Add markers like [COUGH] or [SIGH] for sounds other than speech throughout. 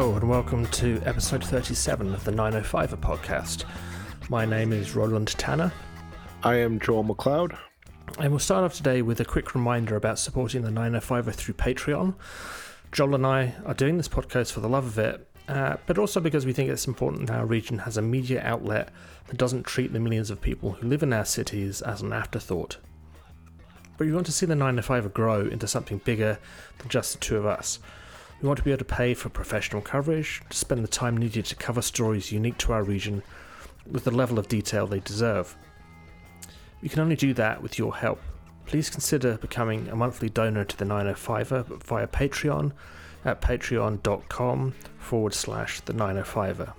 Hello, and welcome to episode 37 of the 905er podcast. My name is Roland Tanner. I am Joel McLeod. And we'll start off today with a quick reminder about supporting the 905er through Patreon. Joel and I are doing this podcast for the love of it, uh, but also because we think it's important that our region has a media outlet that doesn't treat the millions of people who live in our cities as an afterthought. But we want to see the 905er grow into something bigger than just the two of us. We want to be able to pay for professional coverage, to spend the time needed to cover stories unique to our region with the level of detail they deserve. We can only do that with your help. Please consider becoming a monthly donor to the 905er via Patreon at patreon.com forward slash the 905er.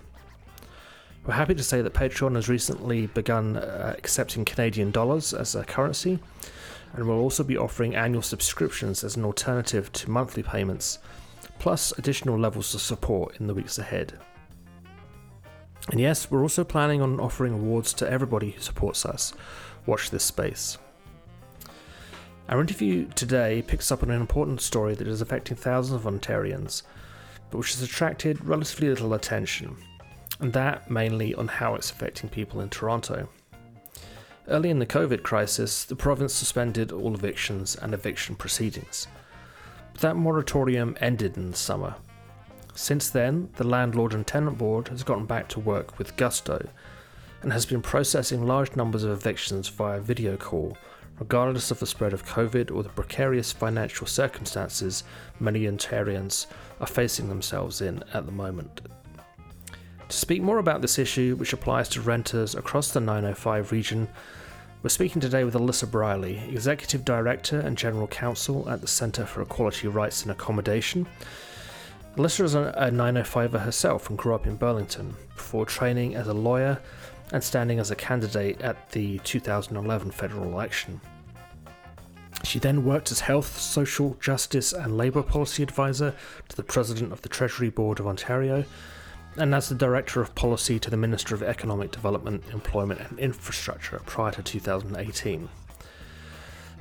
We're happy to say that Patreon has recently begun uh, accepting Canadian dollars as a currency, and we'll also be offering annual subscriptions as an alternative to monthly payments plus additional levels of support in the weeks ahead. And yes, we're also planning on offering awards to everybody who supports us. Watch this space. Our interview today picks up on an important story that is affecting thousands of Ontarians, but which has attracted relatively little attention, and that mainly on how it's affecting people in Toronto. Early in the COVID crisis, the province suspended all evictions and eviction proceedings. That moratorium ended in the summer. Since then, the Landlord and Tenant Board has gotten back to work with gusto and has been processing large numbers of evictions via video call, regardless of the spread of COVID or the precarious financial circumstances many Ontarians are facing themselves in at the moment. To speak more about this issue, which applies to renters across the 905 region, we're speaking today with Alyssa Brierley, Executive Director and General Counsel at the Centre for Equality Rights and Accommodation. Alyssa is a 905er herself and grew up in Burlington before training as a lawyer and standing as a candidate at the 2011 federal election. She then worked as Health, Social Justice and Labour Policy Advisor to the President of the Treasury Board of Ontario and as the Director of Policy to the Minister of Economic Development, Employment and Infrastructure prior to 2018.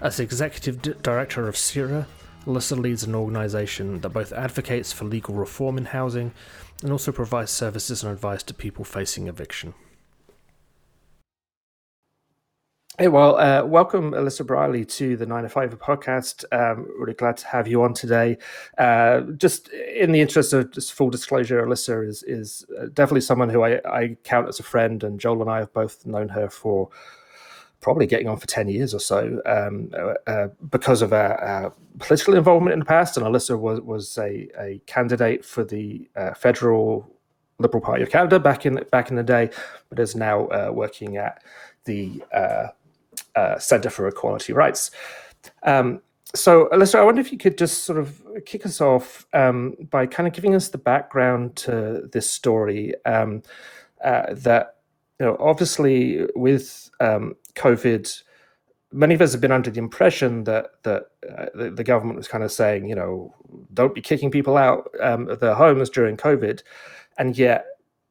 As Executive D- Director of CERA, Alyssa leads an organisation that both advocates for legal reform in housing and also provides services and advice to people facing eviction. Hey, well, uh, welcome, Alyssa Brierley, to the Nine to Five podcast. Um, really glad to have you on today. Uh, just in the interest of just full disclosure, Alyssa is is uh, definitely someone who I, I count as a friend, and Joel and I have both known her for probably getting on for 10 years or so um, uh, uh, because of our, our, political involvement in the past. And Alyssa was, was a, a candidate for the uh, federal Liberal Party of Canada back in back in the day, but is now uh, working at the uh, Center for Equality Rights. Um, so, Alyssa, I wonder if you could just sort of kick us off um, by kind of giving us the background to this story. Um, uh, that you know, obviously, with um, COVID, many of us have been under the impression that that uh, the, the, government was kind of saying, you know, don't be kicking people out um, of their homes during COVID, and yet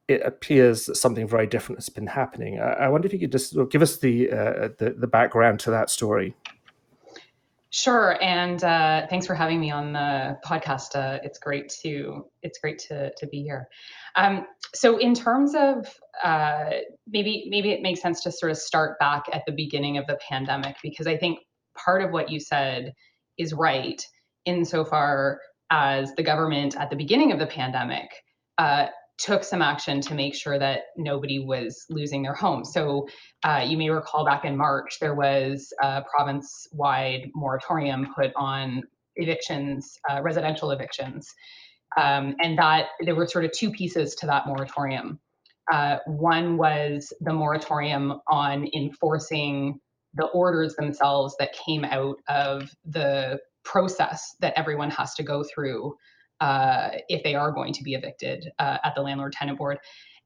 it appears that something very different has been happening. I, I wonder if you could just give us the, uh, the, the background to that story. Sure, and uh, thanks for having me on the podcast. Uh, it's great to it's great to to be here. Um, so, in terms of uh, maybe maybe it makes sense to sort of start back at the beginning of the pandemic because I think part of what you said is right insofar as the government at the beginning of the pandemic uh, took some action to make sure that nobody was losing their home. So uh, you may recall back in March, there was a province wide moratorium put on evictions, uh, residential evictions. Um, and that there were sort of two pieces to that moratorium. Uh, one was the moratorium on enforcing the orders themselves that came out of the process that everyone has to go through uh, if they are going to be evicted uh, at the landlord tenant board.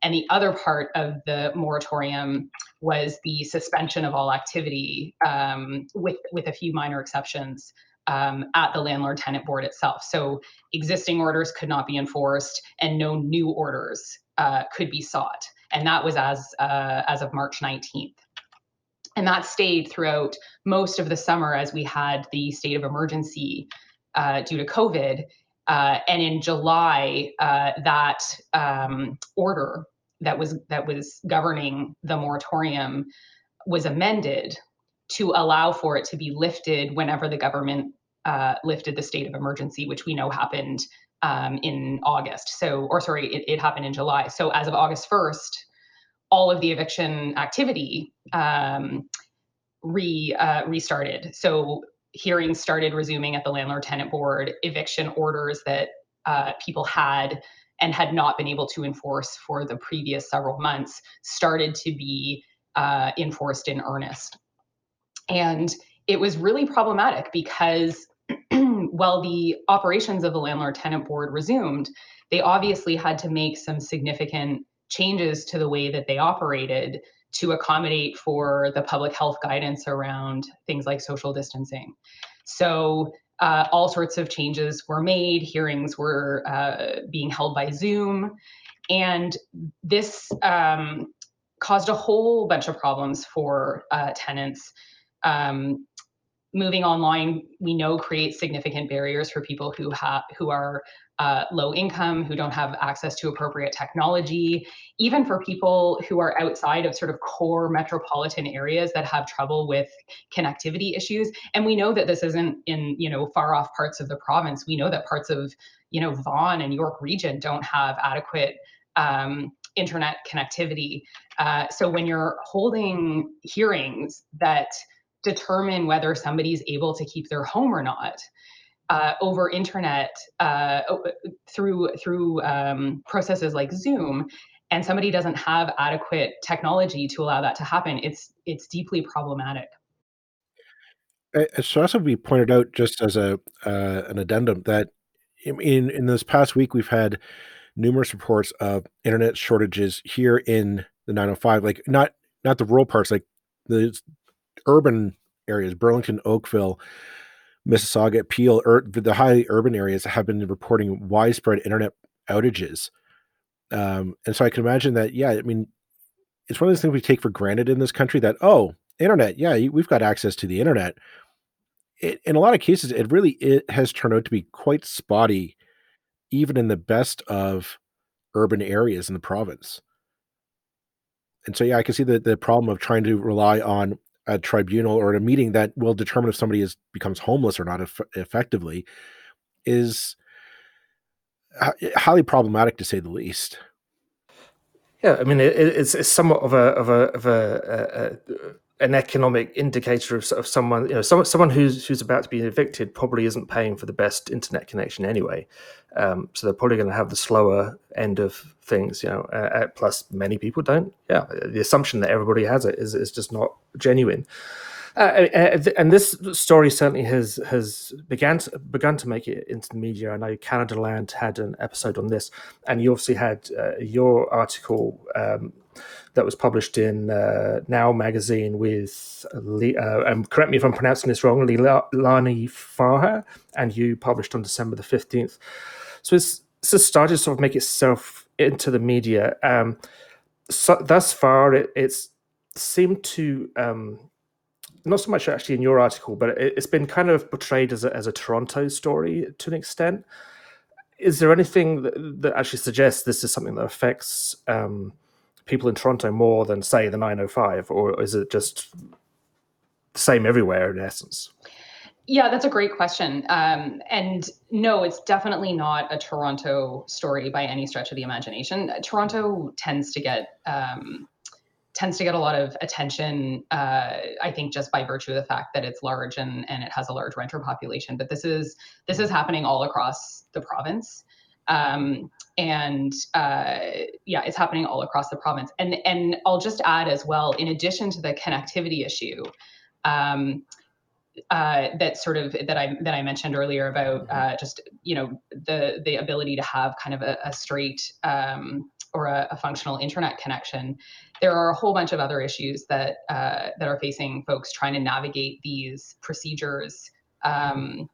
And the other part of the moratorium was the suspension of all activity, um, with with a few minor exceptions, um, at the landlord tenant board itself. So existing orders could not be enforced, and no new orders uh, could be sought. And that was as uh, as of March 19th. And that stayed throughout most of the summer as we had the state of emergency uh, due to COVID Uh, and in July, uh, that um, order that was that was governing the moratorium was amended to allow for it to be lifted whenever the government uh, lifted the state of emergency, which we know happened um, in August. So, or sorry, it, it, happened in July. So, as of August 1st, all of the eviction activity um, re uh, restarted. So, hearings started resuming at the landlord tenant board. Eviction orders that uh, people had and had not been able to enforce for the previous several months started to be uh, enforced in earnest. And it was really problematic because [CLEARS THROAT] while the operations of the landlord tenant board resumed, they obviously had to make some significant changes to the way that they operated to accommodate for the public health guidance around things like social distancing. So, uh, all sorts of changes were made, hearings were uh, being held by Zoom, and this um, caused a whole bunch of problems for uh, tenants. Um, moving online, we know creates significant barriers for people who have who are uh, low income, who don't have access to appropriate technology, even for people who are outside of sort of core metropolitan areas that have trouble with connectivity issues. And we know that this isn't in you know far off parts of the province. We know that parts of you know Vaughan and York region don't have adequate um, internet connectivity. Uh, so when you're holding hearings that determine whether somebody's able to keep their home or not uh, over internet uh, through through um, processes like Zoom, and somebody doesn't have adequate technology to allow that to happen, it's it's deeply problematic. It should also be pointed out, just as a uh, an addendum, that in in this past week we've had numerous reports of internet shortages here in the 905, like not not the rural parts, like the urban areas, Burlington, Oakville, Mississauga, Peel, the highly urban areas have been reporting widespread internet outages. Um, and so I can imagine that, yeah, I mean, it's one of those things we take for granted in this country that, oh, internet, yeah, we've got access to the internet. It, in a lot of cases, it really it has turned out to be quite spotty, even in the best of urban areas in the province. And so, yeah, I can see the, the problem of trying to rely on a tribunal or at a meeting that will determine if somebody is becomes homeless or not eff- effectively is highly problematic to say the least. Yeah, I mean it, it's, it's somewhat of a of a of a, a, an economic indicator of, of someone you know someone someone who's who's about to be evicted probably isn't paying for the best internet connection anyway um, so they're probably going to have the slower end of things you know uh, plus many people don't yeah the assumption that everybody has it is, is just not genuine uh, and this story certainly has has began to, begun to make it into the media. I know Canadaland had an episode on this, and you obviously had uh, your article um, that was published in uh, Now magazine with, uh, and correct me if I'm pronouncing this wrong, Lani Farha, and you published on December the 15th. So it's, it's started to sort of make itself into the media. Um, so thus far, it, it's seemed to, um, not so much actually in your article, but it, has been kind of portrayed as a, as a Toronto story to an extent. Is there anything that, that actually suggests this is something that affects um, people in Toronto more than say the 905, or is it just the same everywhere in essence? Yeah, that's a great question. Um, and no, it's definitely not a Toronto story by any stretch of the imagination. Toronto tends to get um, tends to get a lot of attention. Uh, I think just by virtue of the fact that it's large and and it has a large renter population. But this is this is happening all across the province. Um, and uh, yeah, it's happening all across the province. And and I'll just add as well, in addition to the connectivity issue, um, uh, that sort of that I that I mentioned earlier about mm-hmm. uh, just you know the the ability to have kind of a, a straight um, or a, a, functional internet connection. There are a whole bunch of other issues that uh, that are facing folks trying to navigate these procedures. Um,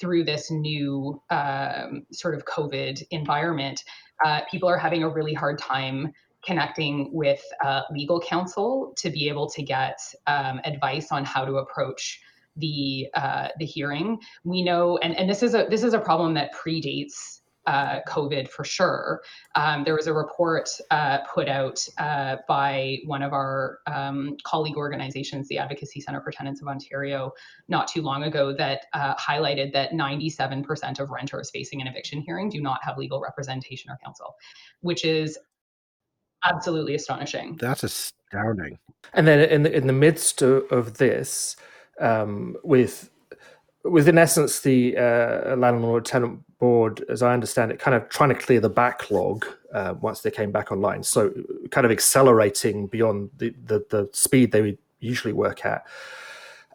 through this new um, sort of COVID environment, uh, people are having a really hard time connecting with uh, legal counsel to be able to get um, advice on how to approach the uh, the hearing. We know, and, and this is a this is a problem that predates uh, COVID for sure. Um, there was a report uh, put out uh, by one of our um, colleague organizations, the Advocacy Centre for Tenants of Ontario, not too long ago that uh, highlighted that 97% of renters facing an eviction hearing do not have legal representation or counsel, which is absolutely astonishing. That's astounding. And then in the, in the midst of, of this, um, with with in essence the uh, landlord tenant board, as I understand it, kind of trying to clear the backlog uh, once they came back online. So kind of accelerating beyond the, the, the speed they would usually work at.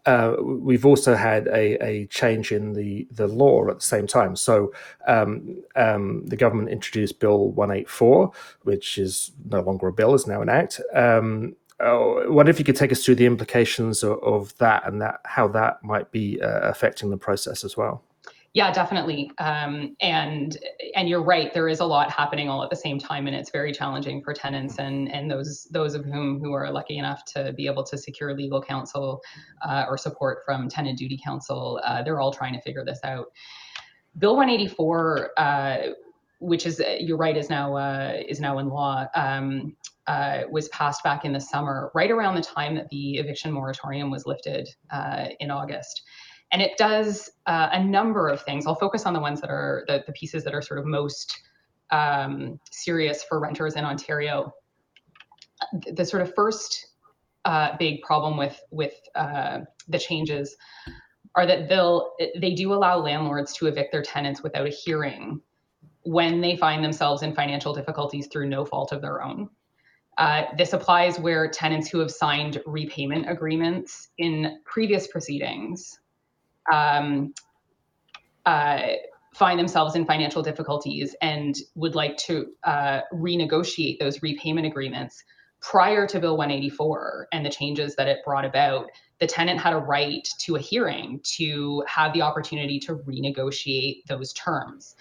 Uh, we've also had a, a, change in the, the law at the same time. So um, um, the government introduced Bill 184, which is no longer a bill, is now an act. Um, uh, what if you could take us through the implications of, of that and that how that might be uh, affecting the process as well? Yeah, definitely. Um, and and you're right. There is a lot happening all at the same time, and it's very challenging for tenants and and those those of whom who are lucky enough to be able to secure legal counsel uh, or support from tenant duty counsel. Uh, they're all trying to figure this out. Bill 184, uh, which is you're right, is now uh, is now in law. Um, uh, was passed back in the summer, right around the time that the eviction moratorium was lifted uh, in August. And it does uh, a number of things. I'll focus on the ones that are the, the pieces that are sort of most um, serious for renters in Ontario. The, the sort of first uh, big problem with with uh, the changes are that they'll they do allow landlords to evict their tenants without a hearing when they find themselves in financial difficulties through no fault of their own. Uh, this applies where tenants who have signed repayment agreements in previous proceedings um, uh, find themselves in financial difficulties and would like to uh, renegotiate those repayment agreements prior to Bill 184 and the changes that it brought about, the tenant had a right to a hearing to have the opportunity to renegotiate those terms.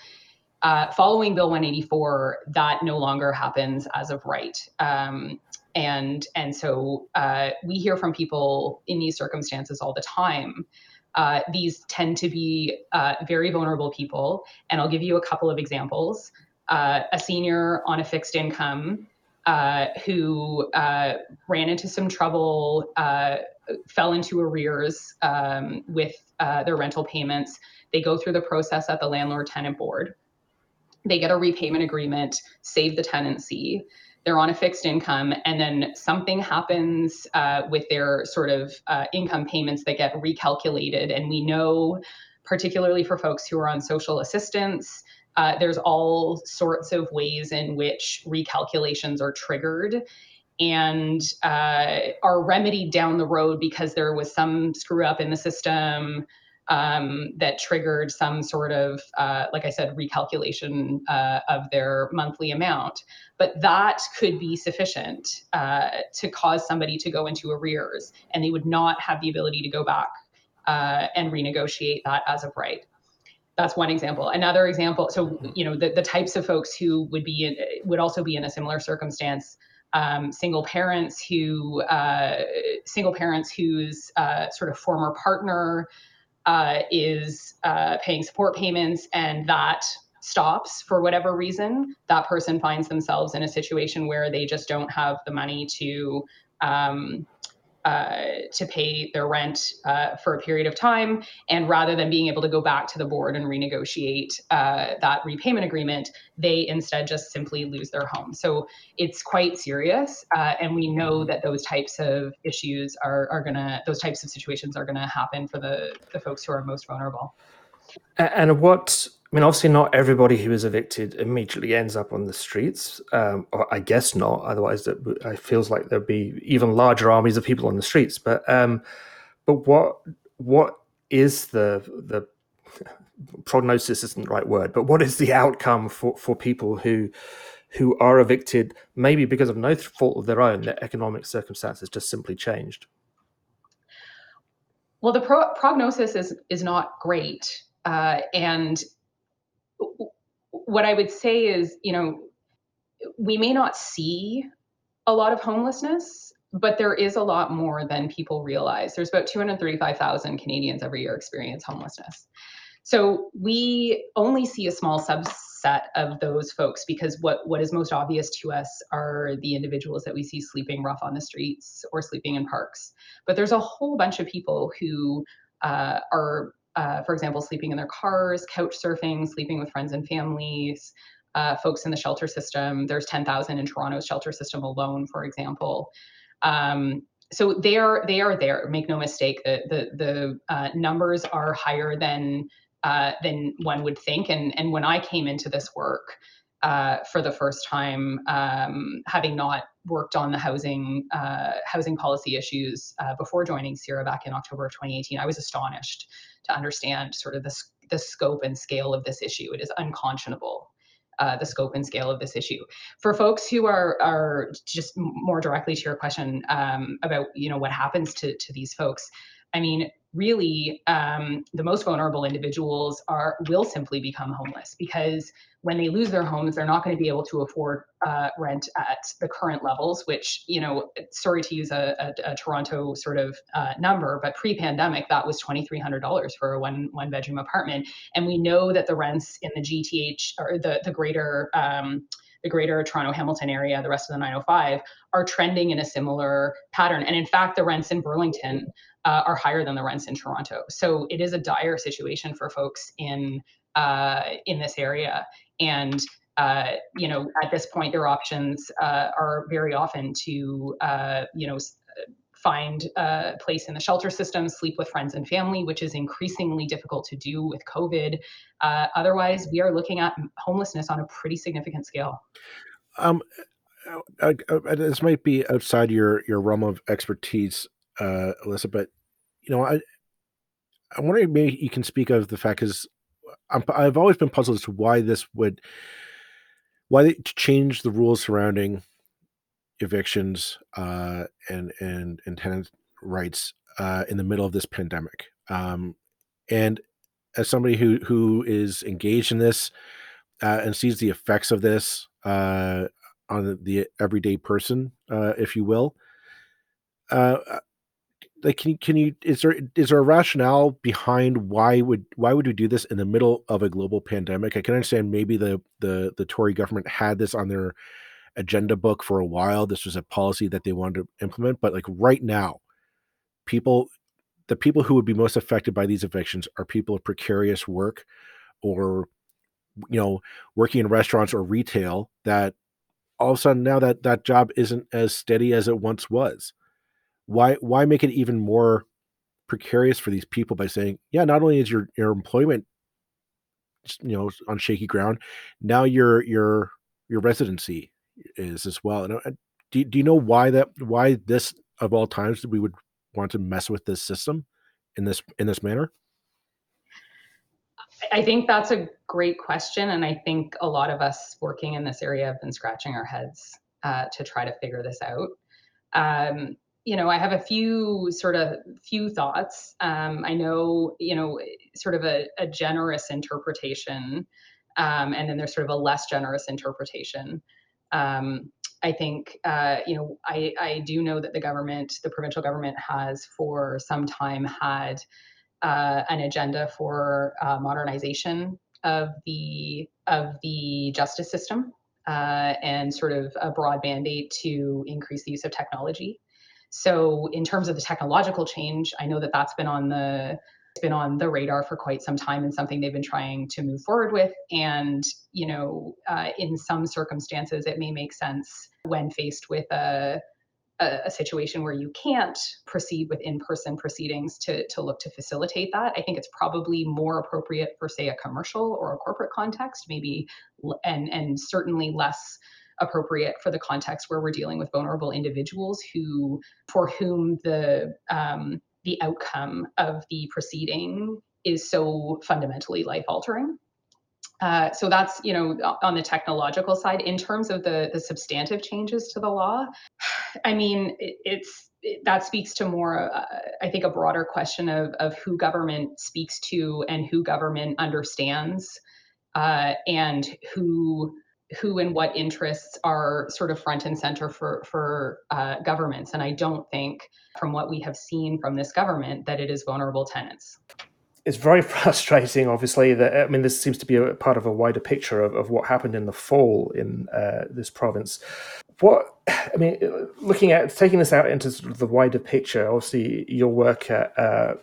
Uh, following Bill 184, that no longer happens as of right. Um, and and so uh, we hear from people in these circumstances all the time. Uh, these tend to be uh, very vulnerable people, and I'll give you a couple of examples. Uh, a senior on a fixed income uh, who ran into some trouble, fell into arrears um, with their rental payments. They go through the process at the landlord tenant board they get a repayment agreement, save the tenancy. They're on a fixed income, and then something happens uh, with their sort of uh, income payments that get recalculated. And we know, particularly for folks who are on social assistance, uh, there's all sorts of ways in which recalculations are triggered and uh, are remedied down the road because there was some screw up in the system um, that triggered some sort of, uh, like I said, recalculation uh, of their monthly amount. But that could be sufficient uh, to cause somebody to go into arrears, and they would not have the ability to go back uh, and renegotiate that as of right. That's one example. Another example. So you know the, the types of folks who would be in, would also be in a similar circumstance. Um, single parents who uh, single parents whose uh, sort of former partner uh, is uh, paying support payments and that stops for whatever reason, that person finds themselves in a situation where they just don't have the money to um, uh, to pay their rent uh, for a period of time. And rather than being able to go back to the board and renegotiate uh, that repayment agreement, they instead just simply lose their home. So it's quite serious. Uh, and we know that those types of issues are, are going to, those types of situations are going to happen for the, the folks who are most vulnerable. And what I mean, obviously, not everybody who is evicted immediately ends up on the streets. Um, or I guess not. Otherwise, it, it feels like there'd be even larger armies of people on the streets. But um, but what what is the the [LAUGHS] prognosis isn't the right word, but what is the outcome for, for people who who are evicted, maybe because of no fault of their own, their economic circumstances just simply changed? Well, the pro- prognosis is is not great, uh, and what I would say is, you know, we may not see a lot of homelessness but there is a lot more than people realize. There's about 235,000 Canadians every year experience homelessness. So we only see a small subset of those folks because what, what is most obvious to us are the individuals that we see sleeping rough on the streets or sleeping in parks. But there's a whole bunch of people who uh, are, uh, for example, sleeping in their cars, couch surfing, sleeping with friends and families, uh, folks in the shelter system. There's 10,000 in Toronto's shelter system alone, for example. Um, so they are they are there. Make no mistake. The the the uh, numbers are higher than uh, than one would think. And and when I came into this work uh, for the first time, um, having not worked on the housing uh, housing policy issues uh, before joining CERA back in October of 2018, I was astonished to understand sort of the the scope and scale of this issue. It is unconscionable uh, the scope and scale of this issue. For folks who are are just more directly to your question um, about you know what happens to to these folks, I mean, really, um, the most vulnerable individuals are will simply become homeless because when they lose their homes, they're not going to be able to afford uh, rent at the current levels. Which you know, sorry to use a, a, a Toronto sort of uh, number, but pre-pandemic that was twenty three hundred dollars for a one one bedroom apartment, and we know that the rents in the GTH or the the greater um, the greater Toronto Hamilton area, the rest of the 905, are trending in a similar pattern. And in fact, the rents in Burlington uh, are higher than the rents in Toronto. So it is a dire situation for folks in uh, in this area. And uh, you know, at this point, their options uh, are very often to uh, you know find a place in the shelter system, sleep with friends and family, which is increasingly difficult to do with COVID. Uh, otherwise, we are looking at homelessness on a pretty significant scale. Um, uh, uh, this might be outside your your realm of expertise, uh, Alyssa, but you know, I I wonder if maybe you can speak of the fact because I've always been puzzled as to why this would why they change the rules surrounding evictions uh, and and and tenant rights uh, in the middle of this pandemic. Um, and as somebody who who is engaged in this uh, and sees the effects of this uh, on the, the, everyday person, uh, if you will, uh, like can you, can you is there is there a rationale behind why would why would we do this in the middle of a global pandemic? I can understand maybe the the the Tory government had this on their agenda book for a while. This was a policy that they wanted to implement, but like right now, people, the people who would be most affected by these evictions are people of precarious work or, you know, working in restaurants or retail that all of a sudden now that that job isn't as steady as it once was. Why, why make it even more precarious for these people by saying, yeah, not only is your, your employment you know on shaky ground now your your your residency is as well. And uh, do do you know why that why this of all times we would want to mess with this system in this in this manner? I think that's a great question, and I think a lot of us working in this area have been scratching our heads uh, to try to figure this out. Um, you know, I have a few sort of few thoughts. Um, I know, you know, sort of a, a generous interpretation, um, and then there's sort of a less generous interpretation um, I think, uh, you know, I, I do know that the government, the provincial government, has for some time had uh, an agenda for uh, modernization of the of the justice system uh, and sort of a broad mandate to increase the use of technology. So, in terms of the technological change, I know that that's been on the been on the radar for quite some time and something they've been trying to move forward with. And, you know, uh, in some circumstances, it may make sense when faced with a, a, situation where you can't proceed with in-person proceedings to, to look to facilitate that. I think it's probably more appropriate for, say, a commercial or a corporate context, maybe, and, and certainly less appropriate for the context where we're dealing with vulnerable individuals who for whom the um, the outcome of the proceeding is so fundamentally life altering. Uh, so that's you know on the technological side. In terms of the the substantive changes to the law, I mean it, it's it, that speaks to more uh, I think a broader question of of who government speaks to and who government understands, uh, and who who and what interests are sort of front and center for for uh, governments, and I don't think, from what we have seen from this government, that it is vulnerable tenants. It's very [LAUGHS] frustrating, obviously. That I mean, this seems to be a part of a wider picture of, of what happened in the fall in uh, this province. What [SIGHS] I mean, looking at taking this out into sort of the wider picture, obviously, your work at uh,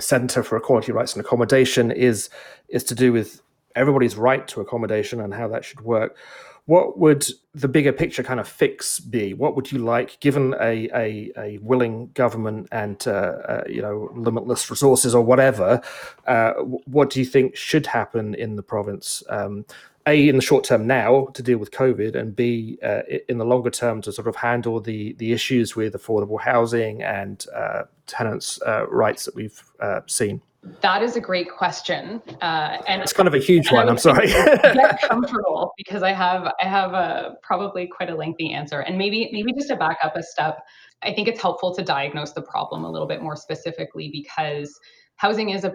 Centre for Equality Rights and Accommodation is is to do with everybody's right to accommodation and how that should work. What would the bigger picture kind of fix be? What would you like, given a a, a willing government and uh, uh, you know limitless resources or whatever? Uh, what do you think should happen in the province? Um, a in the short term now to deal with COVID, and B uh, in the longer term to sort of handle the the issues with affordable housing and uh, tenants' uh, rights that we've seen. That is a great question, uh, and it's kind of a huge one. I'm sorry. get [LAUGHS] comfortable because I have I have a probably quite a lengthy answer, and maybe maybe just to back up a step, I think it's helpful to diagnose the problem a little bit more specifically because housing is a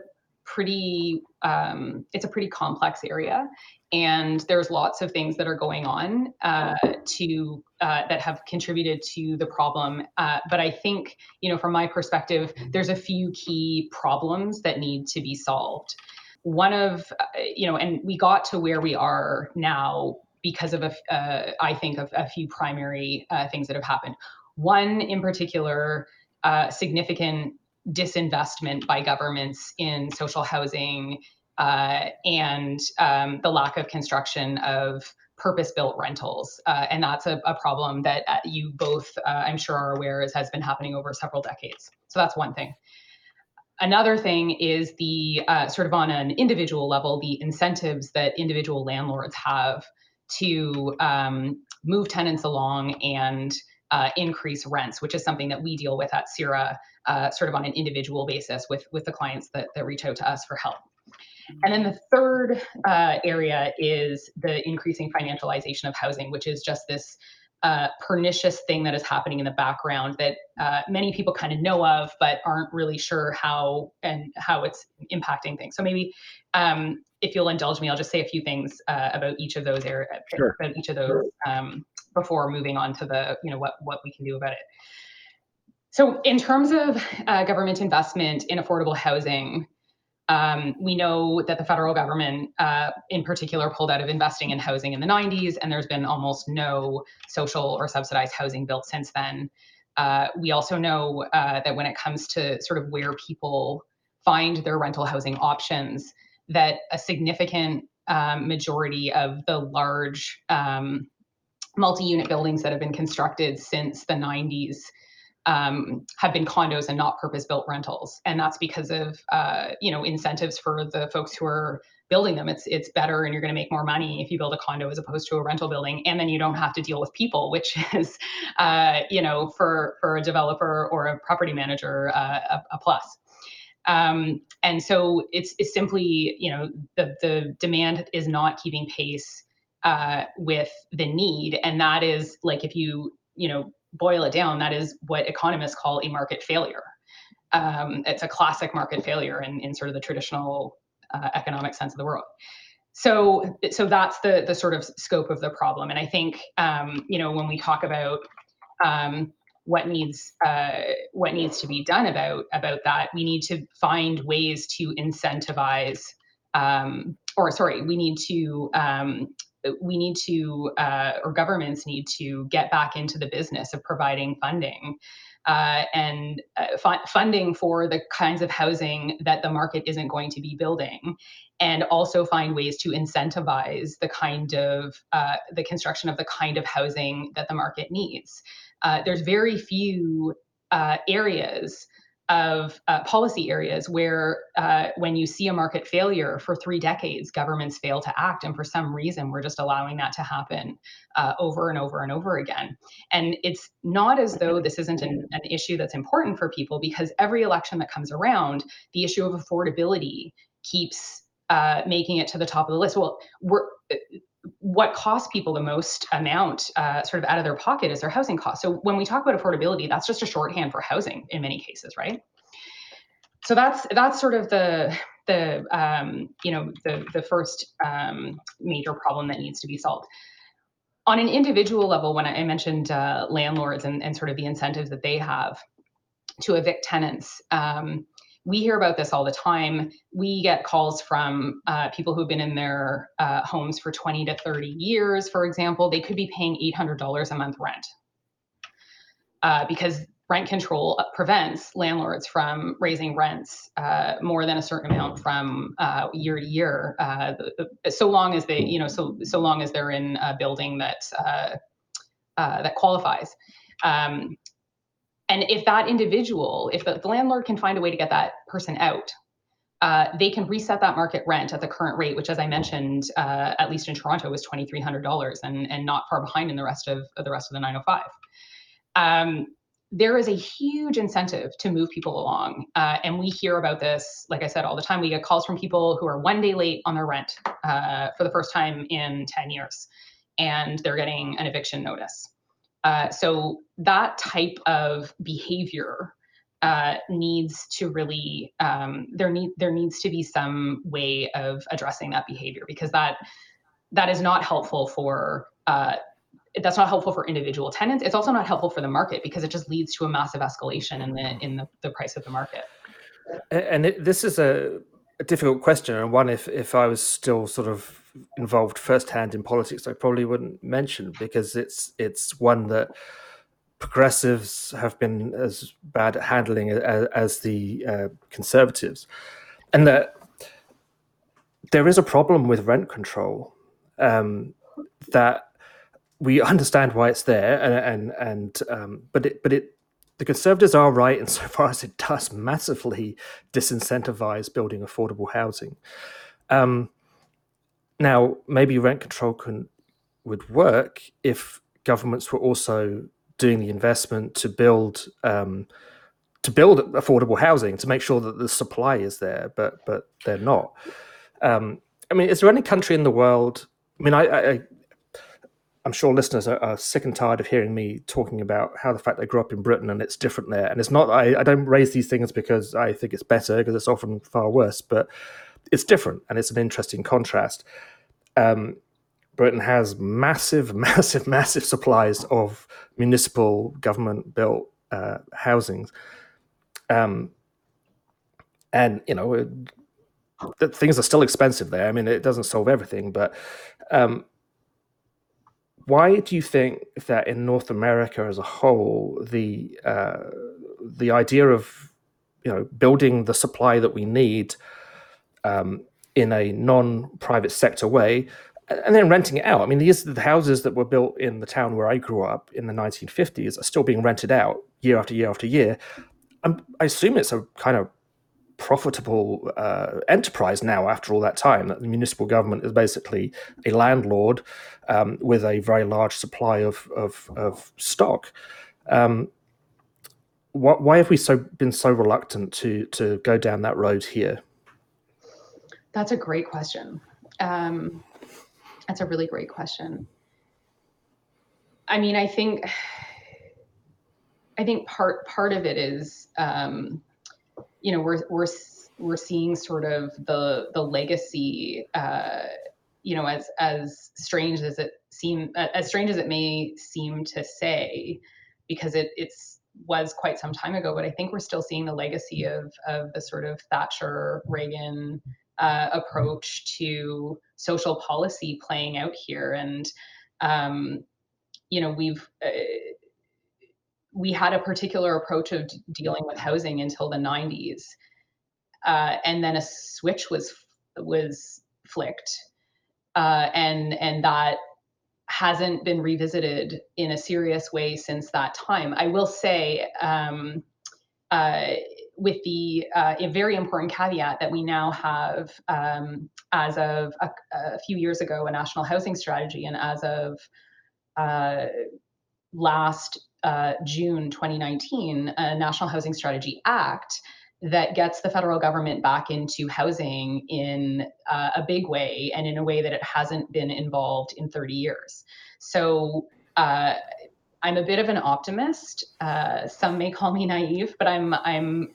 pretty um, it's a pretty complex area and there's lots of things that are going on uh, to uh, that have contributed to the problem. Uh, but i think you know from my perspective there's a few key problems that need to be solved. One of uh, you know and we got to where we are now because of a, uh, I think of a few primary uh, things that have happened. One in particular significant disinvestment by governments in social housing uh, and um, the lack of construction of purpose built rentals. Uh, and that's a, a problem that uh, you both, uh, I'm sure, are aware is, has been happening over several decades. So that's one thing. Another thing is the uh, sort of on an individual level, the incentives that individual landlords have to um, move tenants along and uh, increase rents, which is something that we deal with at CERA uh, sort of on an individual basis with, with the clients that, that reach out to us for help. And then the third uh, area is the increasing financialization of housing, which is just this uh, pernicious thing that is happening in the background that uh, many people kind of know of, but aren't really sure how and how it's impacting things. So maybe um, if you'll indulge me, I'll just say a few things uh, about each of those areas, sure. about each of those um, before moving on to the you know what what we can do about it. So in terms of uh, government investment in affordable housing. Um, we know that the federal government, uh, in particular, pulled out of investing in housing in the 90s, and there's been almost no social or subsidized housing built since then. Uh, we also know uh, that when it comes to sort of where people find their rental housing options, that a significant um, majority of the large um, multi unit buildings that have been constructed since the 90s um, have been condos and not purpose-built rentals, and that's because of uh, you know incentives for the folks who are building them. It's it's better, and you're going to make more money if you build a condo as opposed to a rental building, and then you don't have to deal with people, which [LAUGHS] is uh, you know for for a developer or a property manager uh, a, a, plus. Um, and so it's, it's simply you know the the demand is not keeping pace uh, with the need, and that is like if you you know boil it down, that is what economists call a market failure. Um, it's a classic market failure in, in sort of the traditional uh, economic sense of the world. So, so that's the the sort of scope of the problem. And I think um, you know when we talk about um, what needs uh, what needs to be done about about that, we need to find ways to incentivize, um, or sorry, we need to um, we need to, uh, or governments need to get back into the business of providing funding uh, and uh, funding for the kinds of housing that the market isn't going to be building, and also find ways to incentivize the kind of uh, the construction of the kind of housing that the market needs. Uh, there's very few uh, areas of uh, policy areas where uh, when you see a market failure for three decades governments fail to act and for some reason we're just allowing that to happen uh, over and over and over again. And it's not as though this isn't an, an issue that's important for people because every election that comes around the issue of affordability keeps uh, making it to the top of the list. Well we're what costs people the most amount uh, sort of out of their pocket is their housing costs. So when we talk about affordability, that's just a shorthand for housing in many cases, right? so that's that's sort of the the um, you know the the first um, major problem that needs to be solved. On an individual level, when I mentioned uh, landlords and, and sort of the incentives that they have to evict tenants, um, we hear about this all the time. We get calls from uh, people who've been in their uh, homes for 20 to 30 years, for example. They could be paying $800 a month rent uh, because rent control prevents landlords from raising rents uh, more than a certain amount from uh, year to year, uh, so long as they, you know, so so long as they're in a building that that qualifies. Um, and if that individual, if the, landlord can find a way to get that person out, they can reset that market rent at the current rate, which, as I mentioned, at least in Toronto, was twenty three hundred dollars, and and not far behind in the rest of, of the rest of the nine hundred five. Um, there is a huge incentive to move people along. Uh, and we hear about this, like I said, all the time. We get calls from people who are one day late on their rent uh, for the first time in 10 years, and they're getting an eviction notice. Uh, so that type of behavior uh, needs to really um, there need there needs to be some way of addressing that behavior because that that is not helpful for uh, that's not helpful for individual tenants. It's also not helpful for the market because it just leads to a massive escalation in the in the, the price of the market. And it, this is a, a, difficult question, and one if if I was still sort of involved firsthand in politics, I probably wouldn't mention because it's it's one that progressives have been as bad at handling as, as the uh, conservatives, and that there is a problem with rent control um, that we understand why it's there, and and, and um, but it but it the conservatives are right insofar as it does massively disincentivize building affordable housing. Um, now, maybe rent control can would work if governments were also doing the investment to build um, to build affordable housing to make sure that the supply is there, but but they're not. Um, I mean, is there any country in the world? I mean, I, I, I'm sure listeners are, are, sick and tired of hearing me talking about how the fact they grew up in Britain and it's different there. And it's not, I, I don't raise these things because I think it's better, because it's often far worse, but it's different and it's an interesting contrast. Um, Britain has massive, [LAUGHS] massive, massive supplies of municipal government built uh, housings. Um, and, you know, it, things are still expensive there. I mean, it doesn't solve everything, but um, why do you think that in North America as a whole, the uh, the idea of you know building the supply that we need um, in a non-private sector way, and then renting it out? I mean, these the houses that were built in the town where I grew up in the 1950s are still being rented out year after year after year. I'm, I assume it's a kind of profitable uh, enterprise now after all that time. That the municipal government is basically a landlord um, with a very large supply of of, of stock. Um, wh- why have we so been so reluctant to to go down that road here? That's a great question. Um, that's a really great question. I mean, I think I think part part of it is um, you know we're we're we're seeing sort of the the legacy uh, you know as as strange as it seem as strange as it may seem to say because it it's was quite some time ago but i think we're still seeing the legacy of of the sort of thatcher reagan uh, approach to social policy playing out here. And um, you know we've uh, we had a particular approach of d- dealing with housing until the 90s uh, and then a switch was was flicked uh, and and that hasn't been revisited in a serious way since that time. I will say um, uh, with the uh, a very important caveat that we now have, um, as of a, a, few years ago, a national housing strategy, and as of uh, last uh, June 2019, a National Housing Strategy Act that gets the federal government back into housing in uh, a big way and in a way that it hasn't been involved in 30 years. So uh, I'm a bit of an optimist. Uh, some may call me naive, but I'm I'm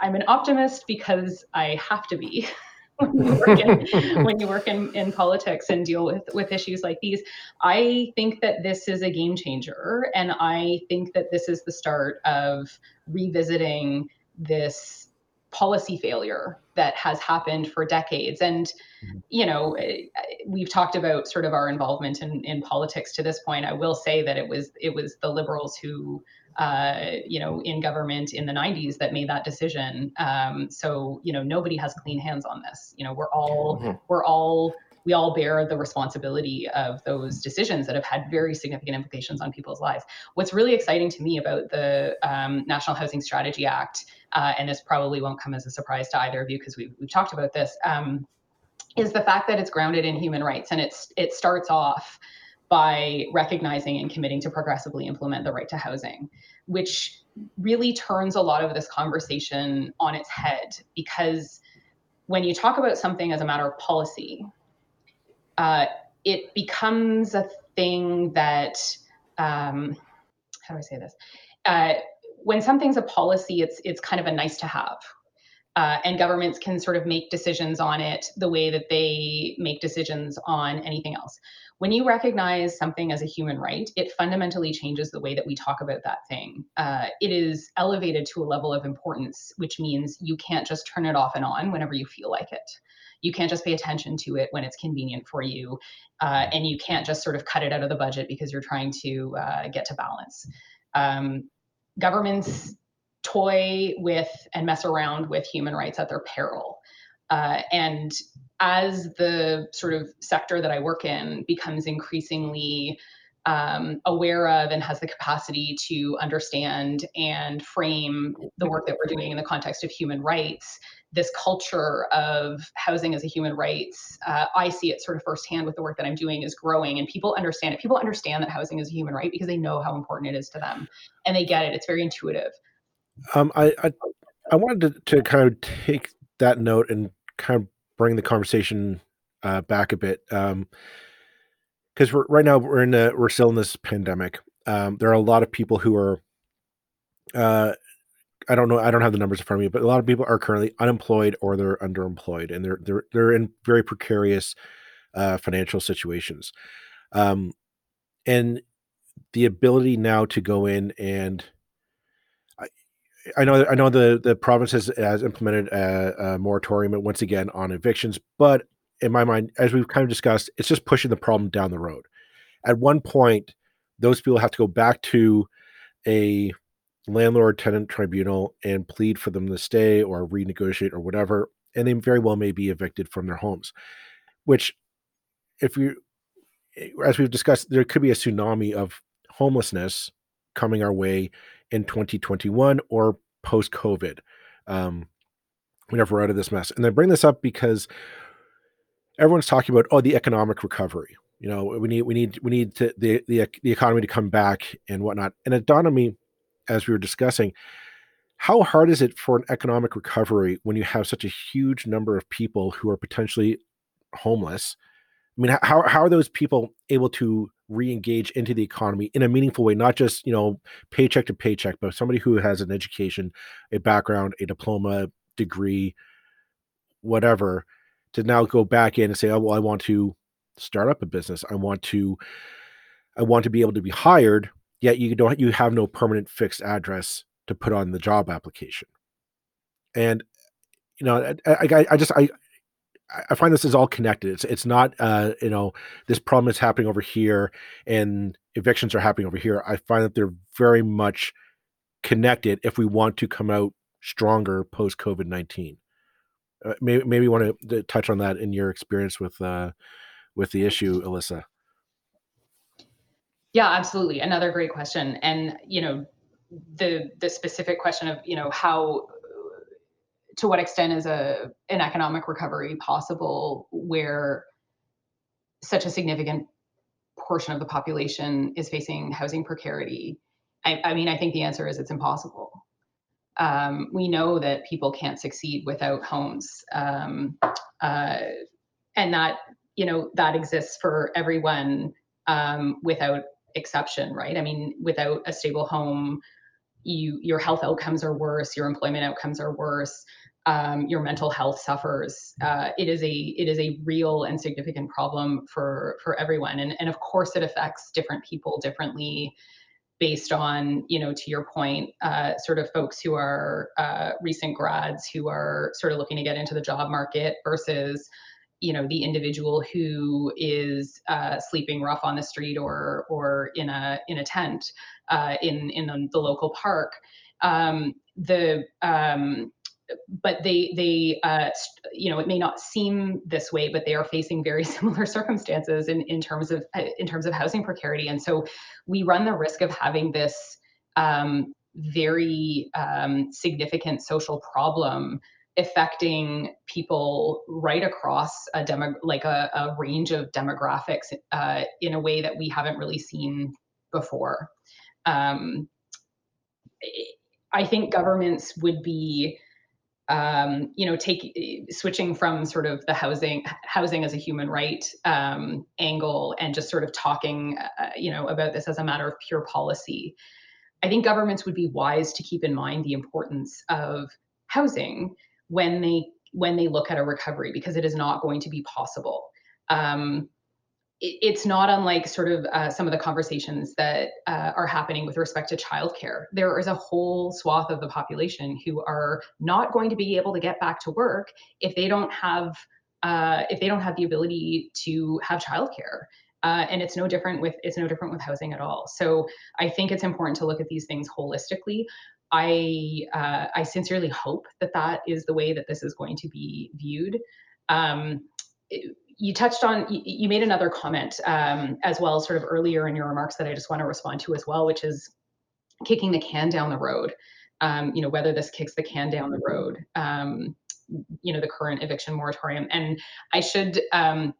I'm an optimist because I have to be. [LAUGHS] when you work, in, [LAUGHS] when you work in, in politics and deal with, with issues like these. I think that this is a game changer. And I think that this is the start of revisiting this policy failure that has happened for decades. And, mm-hmm. you know, eh, we've talked about sort of our involvement in, in politics to this point. I will say that it was it was the liberals who uh, you know, in government in the 90s that made that decision. Um, so, you know, nobody has clean hands on this. You know, we're all mm-hmm. we're all we all bear the responsibility of those decisions that have had very significant implications on people's lives. What's really exciting to me about the um, National Housing Strategy Act, uh, and this probably won't come as a surprise to either of you because we've, we've talked about this, um, is the fact that it's grounded in human rights and it's it starts off by recognizing and committing to progressively implement the right to housing, which really turns a lot of this conversation on its head because when you talk about something as a matter of policy, uh, it becomes a thing that, um, how do I say this? Uh, when something's a policy, it's it's kind of a nice to have, uh, and governments can sort of make decisions on it the way that they make decisions on anything else. When you recognize something as a human right, it fundamentally changes the way that we talk about that thing. Uh, it is elevated to a level of importance, which means you can't just turn it off and on whenever you feel like it. You can't just pay attention to it when it's convenient for you. Uh, and you can't just sort of cut it out of the budget because you're trying to uh, get to balance. Um, governments toy with and mess around with human rights at their peril. Uh, and as the sort of sector that I work in becomes increasingly um, aware of and has the capacity to understand and frame the work that we're doing in the context of human rights, this culture of housing as a human rights, uh, I see it sort of firsthand with the work that I'm doing is growing, and people understand it. People understand that housing is a human right because they know how important it is to them, and they get it. It's very intuitive. Um, I, I I wanted to, to kind of take that note and kind of bring the conversation uh, back a bit because um, we're right now we're in a, we're still in this pandemic. Um, there are a lot of people who are uh, I don't know I don't have the numbers in front of me, but a lot of people are currently unemployed or they're underemployed and they're they're they're in very precarious uh, financial situations. Um, and the ability now to go in and I know I know the the province has, has implemented a, a moratorium once again on evictions, but in my mind, as we've kind of discussed, it's just pushing the problem down the road. At one point, those people have to go back to a landlord tenant tribunal and plead for them to stay or renegotiate or whatever, and they very well may be evicted from their homes. Which, if you, eh, as we've discussed, there could be a tsunami of homelessness coming our way in 2021 or post COVID, um, whenever we're out of this mess. And I bring this up because everyone's talking about oh the economic recovery. You know, we need we need we need to, the the the economy to come back and whatnot. And it dawned on me as we were discussing how hard is it for an economic recovery when you have such a huge number of people who are potentially homeless? I mean, how how are those people able to re-engage into the economy in a meaningful way not just you know paycheck to paycheck but somebody who has an education a background a diploma degree whatever to now go back in and say oh well i want to start up a business. I want to i want to be able to be hired yet you don't you have no permanent fixed address to put on the job application. And you know i, I, I just i I find this is all connected. It's it's not uh, you know this problem is happening over here and evictions are happening over here. I find that they're very much connected if we want to come out stronger post COVID nineteen. Uh, maybe maybe you want to touch on that in your experience with uh, with the issue, Alyssa. Yeah, absolutely. Another great question, and you know the the specific question of you know how to what extent is a an economic recovery possible where such a significant portion of the population is facing housing precarity? I, I mean, I think the answer is it's impossible. Um, we know that people can't succeed without homes, um, uh, and that you know that exists for everyone um, without exception, right? I mean, without a stable home, you your health outcomes are worse, your employment outcomes are worse, um, your mental health suffers. Uh, it is a it is a real and significant problem for for everyone, and and of course it affects different people differently based on you know to your point uh, sort of folks who are uh, recent grads who are sort of looking to get into the job market versus you know the individual who is uh, sleeping rough on the street or or in a in a tent uh, in in the, the, local park. Um, the um, but they they uh, you know it may not seem this way, but they are facing very [LAUGHS] similar circumstances in in terms of uh, in terms of housing precarity, and so we run the risk of having this um, very um, significant social problem affecting people right across a demo like a, a range of demographics uh, in a way that we haven't really seen before. Um, I think governments would be, um, you know, take switching from sort of the housing housing as a human right um, angle and just sort of talking, uh, you know, about this as a matter of pure policy. I think governments would be wise to keep in mind the importance of housing when they when they look at a recovery because it is not going to be possible. Um, it's not unlike sort of uh, some of the conversations that uh, are happening with respect to childcare. There is a whole swath of the population who are not going to be able to get back to work if they don't have uh, if they don't have the ability to have childcare. Uh, and it's no different with it's no different with housing at all. So I think it's important to look at these things holistically. I uh, I sincerely hope that that is the way that this is going to be viewed. Um, you touched on you made another comment um, as well, sort of earlier in your remarks that I just want to respond to as well, which is kicking the can down the road. Um, you know whether this kicks the can down the road. Um, you know the current eviction moratorium, and I should um,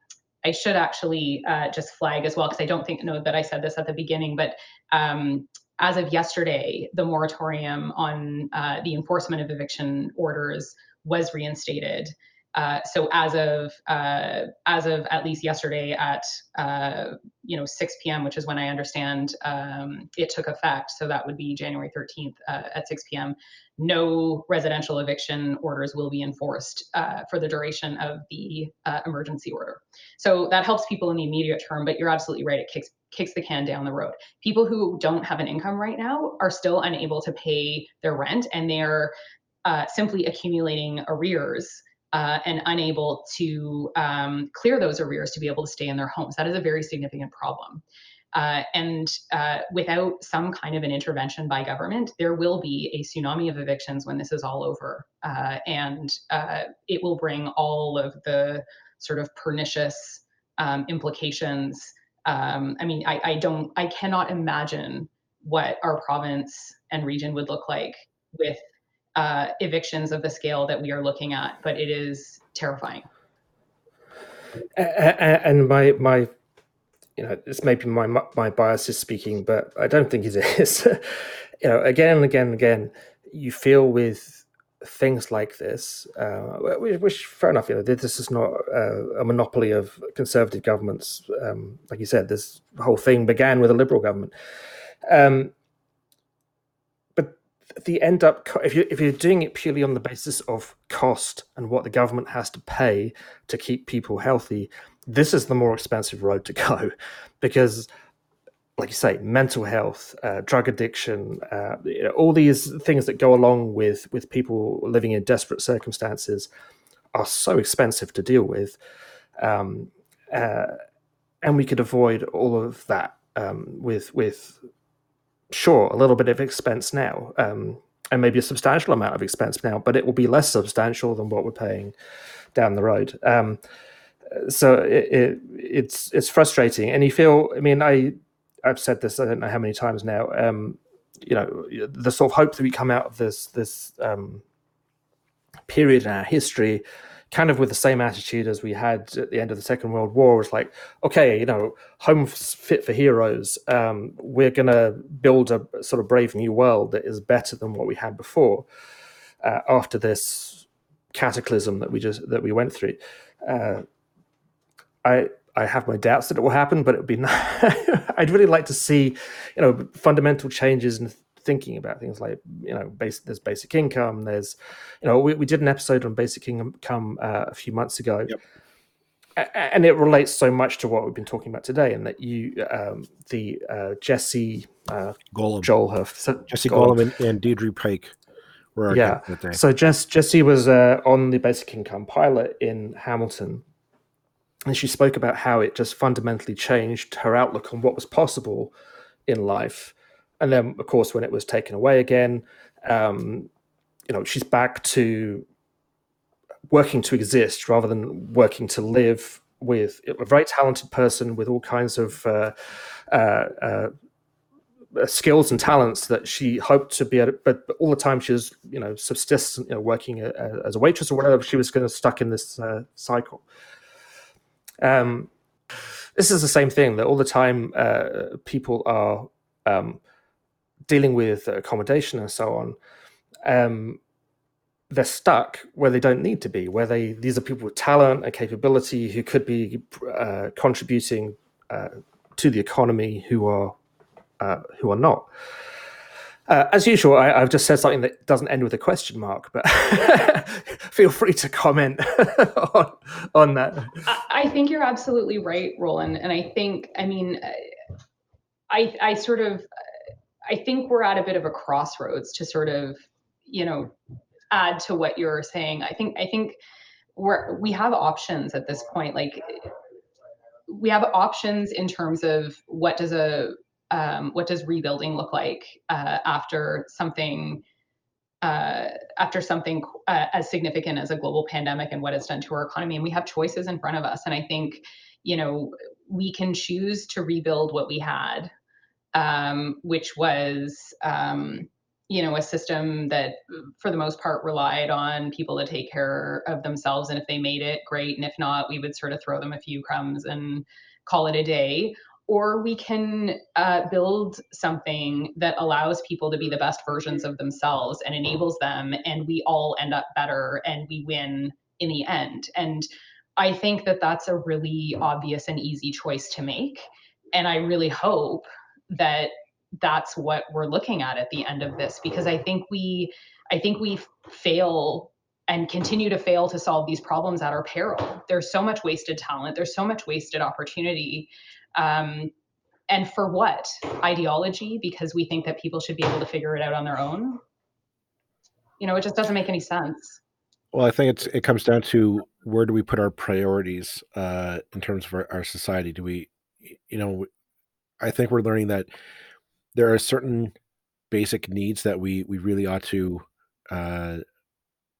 I should actually uh, just flag as well because I don't think know that I said this at the beginning, but um, as of yesterday, the moratorium on uh, the enforcement of eviction orders was reinstated. Uh, so as of uh, as of at least yesterday at uh, you know 6 p.m., which is when I understand um, it took effect. So that would be January 13th uh, at 6 p.m. No residential eviction orders will be enforced uh, for the duration of the emergency order. So that helps people in the immediate term. But you're absolutely right; it kicks kicks the can down the road. People who don't have an income right now are still unable to pay their rent, and they're simply accumulating arrears uh, and unable to um, clear those arrears to be able to stay in their homes. That is a very significant problem. Uh, and uh, without some kind of an intervention by government, there will be a tsunami of evictions when this is all over. Uh, and uh, it will bring all of the sort of pernicious um, implications. Um, I mean, I, I don't, I cannot imagine what our province and region would look like with uh, evictions of the scale that we are looking at, but it is terrifying. And my my, you know, this may be my my bias is speaking, but I don't think it [LAUGHS] is. you know, again and again and again, you feel with things like this, uh, which fair enough, you know, this is not uh, a monopoly of conservative governments. Um, like you said, this whole thing began with a liberal government. Um, the end up if you if you're doing it purely on the basis of cost and what the government has to pay to keep people healthy, this is the more expensive road to [LAUGHS] go, because, like you say, mental health, uh, drug addiction, uh, you know, all these things that go along with with people living in desperate circumstances are so expensive to deal with, um, uh, and we could avoid all of that um, with with sure, a little bit of expense now, um, and maybe a substantial amount of expense now, but it will be less substantial than what we're paying down the road. Um, so it, it, it's it's frustrating, and you feel. I mean, I I've said this. I don't know how many times now. Um, you know, the sort of hope that we come out of this this um, period in our history kind of with the same attitude as we had at the end of the Second World War. Was like, okay, you know, home fit for heroes. Um, we're going to build a sort of brave new world that is better than what we had before. Uh, after this cataclysm that we just that we went through, uh, I I have my doubts that it will happen, but it would be. [LAUGHS] I'd really like to see, you know, fundamental changes in thinking about things like you know basic, there's basic income there's you know we, we did an episode on basic income uh, a few months ago yep. and it relates so much to what we've been talking about today and that you um, the uh, jesse uh, Golem. joel so, jesse Golem, and, and deirdre pike were yeah so Jess, jesse was uh, on the basic income pilot in hamilton and she spoke about how it just fundamentally changed her outlook on what was possible in life. And then, of course, when it was taken away again, um, you know, she's back to working to exist rather than working to live with a very talented person with all kinds of uh, uh, uh, skills and talents that she hoped to be to, but, but all the time she was, you know, subsistent, you know, working a, a, as a waitress or whatever, she was going to stuck in this uh, cycle. Um, this is the same thing that all the time uh, people are um, dealing with accommodation and so on. Um, they're stuck where they don't need to be. Where they these are people with talent and capability who could be uh, contributing uh, to the economy who are uh, who are not. Uh, as usual, I, have just said something that doesn't end with a question mark, but [LAUGHS] feel free to comment [LAUGHS] on, on, that. I, think you're absolutely right, Roland. And I think, I mean, I, I sort of, I think we're at a bit of a crossroads to sort of, you know, add to what you're saying. I think, I think we're, we have options at this point. Like, we have options in terms of what does a um, what does rebuilding look like uh, after something uh, after something uh, as significant as a global pandemic and what it's done to our economy and we have choices in front of us and i think you know we can choose to rebuild what we had um, which was um, you know a system that for the most part relied on people to take care of themselves. And if they made it great. And if not we would sort of throw them a few crumbs and call it a day. Or we can uh, build something that allows people to be the best versions of themselves and enables them and we all end up better and we win in the end. And i think that that's a really obvious and easy choice to make. And i really hope that that's what we're looking at at the end of this because i think we i think we fail and continue to fail to solve these problems at our peril there's so much wasted talent there's so much wasted opportunity um, and for what? Ideology, because we think that people should be able to figure it out on their own. You know, it just doesn't make any sense. Well, I think it's it comes down to where do we put our priorities uh, in terms of our, our society? Do we, you know, I think we're learning that there are certain basic needs that we we really ought to uh,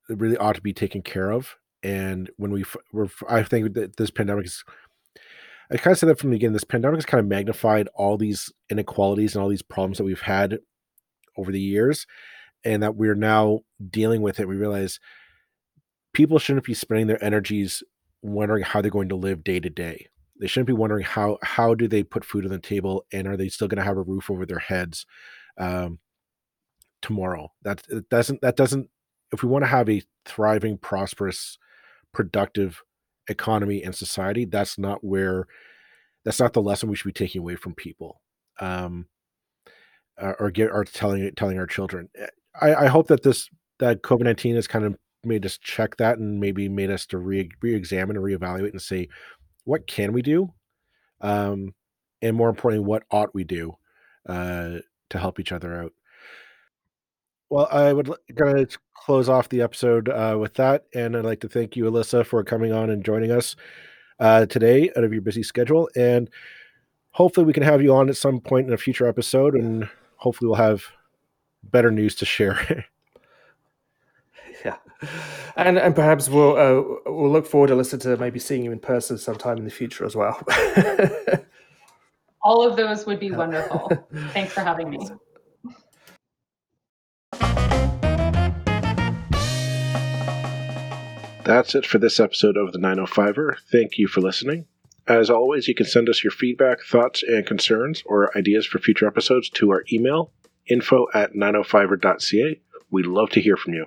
really ought to be taken care of. And when we, we're, I think that this pandemic is I kind of said that from the beginning. This pandemic has kind of magnified all these inequalities and all these problems that we've had over the years, and that we're now dealing with it. We realize people shouldn't be spending their energies wondering how they're going to live day to day. They shouldn't be wondering how how do they put food on the table and are they still going to have a roof over their heads um, tomorrow. That doesn't that doesn't. If we want to have a thriving, prosperous, productive economy and society that's not where that's not the lesson we should be taking away from people um uh, or get or telling telling our children eh, i i hope that this that covid-19 has kind of made us check that and maybe made us to re re-examine and reevaluate and say what can we do um and more importantly what ought we do uh to help each other out well, I would gonna close off the episode uh, with that, and I'd like to thank you, Alyssa, for coming on and joining us uh, today out of your busy schedule. And hopefully, we can have you on at some point in a future episode, and hopefully, we'll have better news to share. [LAUGHS] [LAUGHS] yeah, and and perhaps we'll uh, we'll look forward, to Alyssa, to maybe seeing you in person sometime in the future as well. All of those would be [LAUGHS] wonderful. Thanks for having me. That's it for this episode of the 905er. Thank you for listening. As always, you can send us your feedback, thoughts, and concerns or ideas for future episodes to our email, info at 905er.ca. We'd love to hear from you.